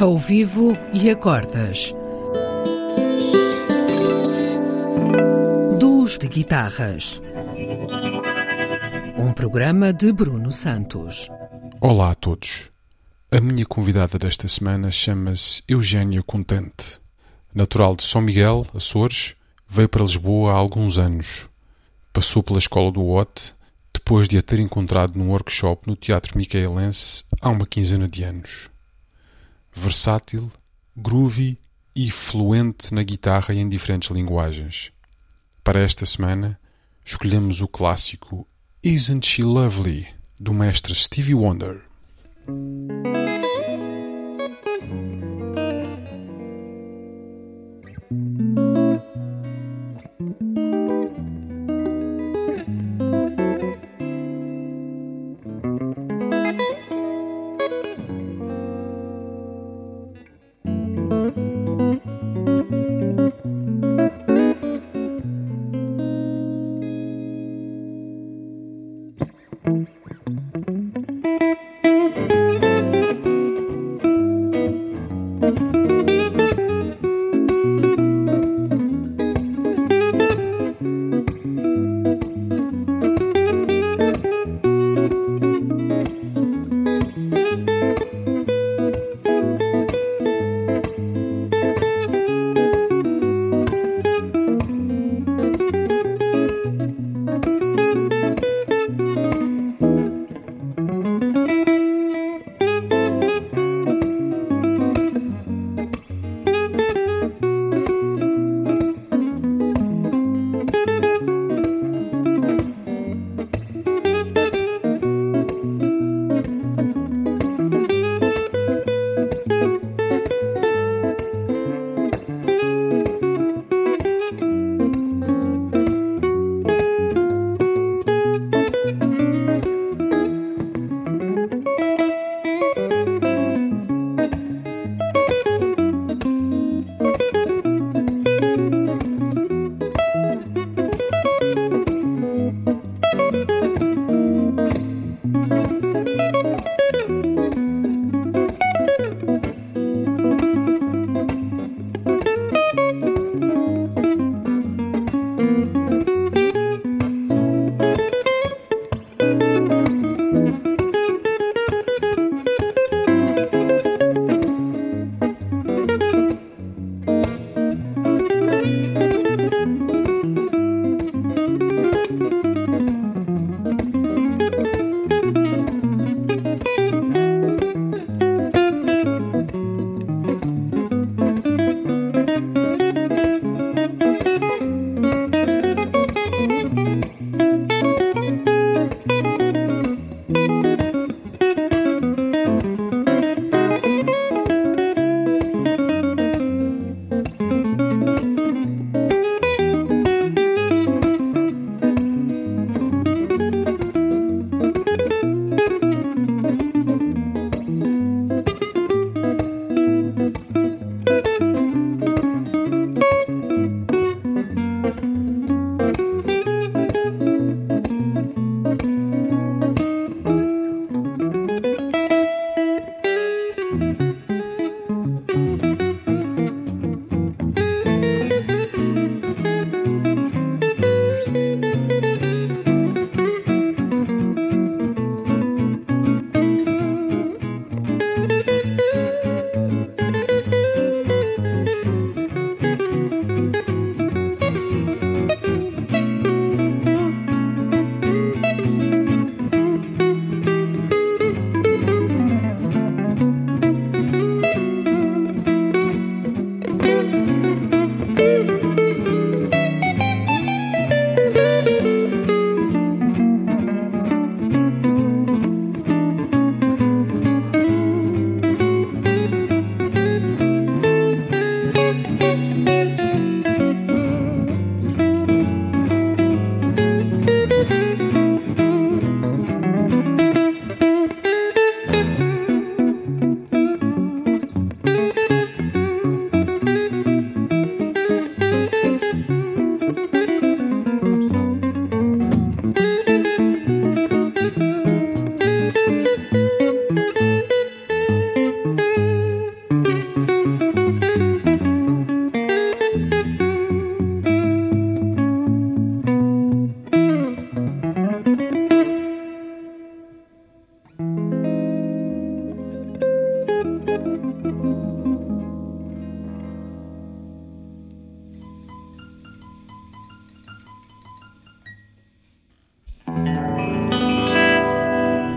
Ao vivo e acordas. Duos de guitarras. Um programa de Bruno Santos. Olá a todos. A minha convidada desta semana chama-se Eugénia Contente. Natural de São Miguel, Açores, veio para Lisboa há alguns anos. Passou pela escola do OT, depois de a ter encontrado num workshop no Teatro Micaelense há uma quinzena de anos. Versátil, groovy e fluente na guitarra e em diferentes linguagens. Para esta semana, escolhemos o clássico Isn't She Lovely, do mestre Stevie Wonder.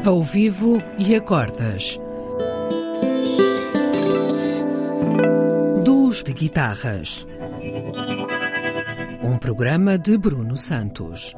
Ao vivo e a cordas. Duos de guitarras. Um programa de Bruno Santos.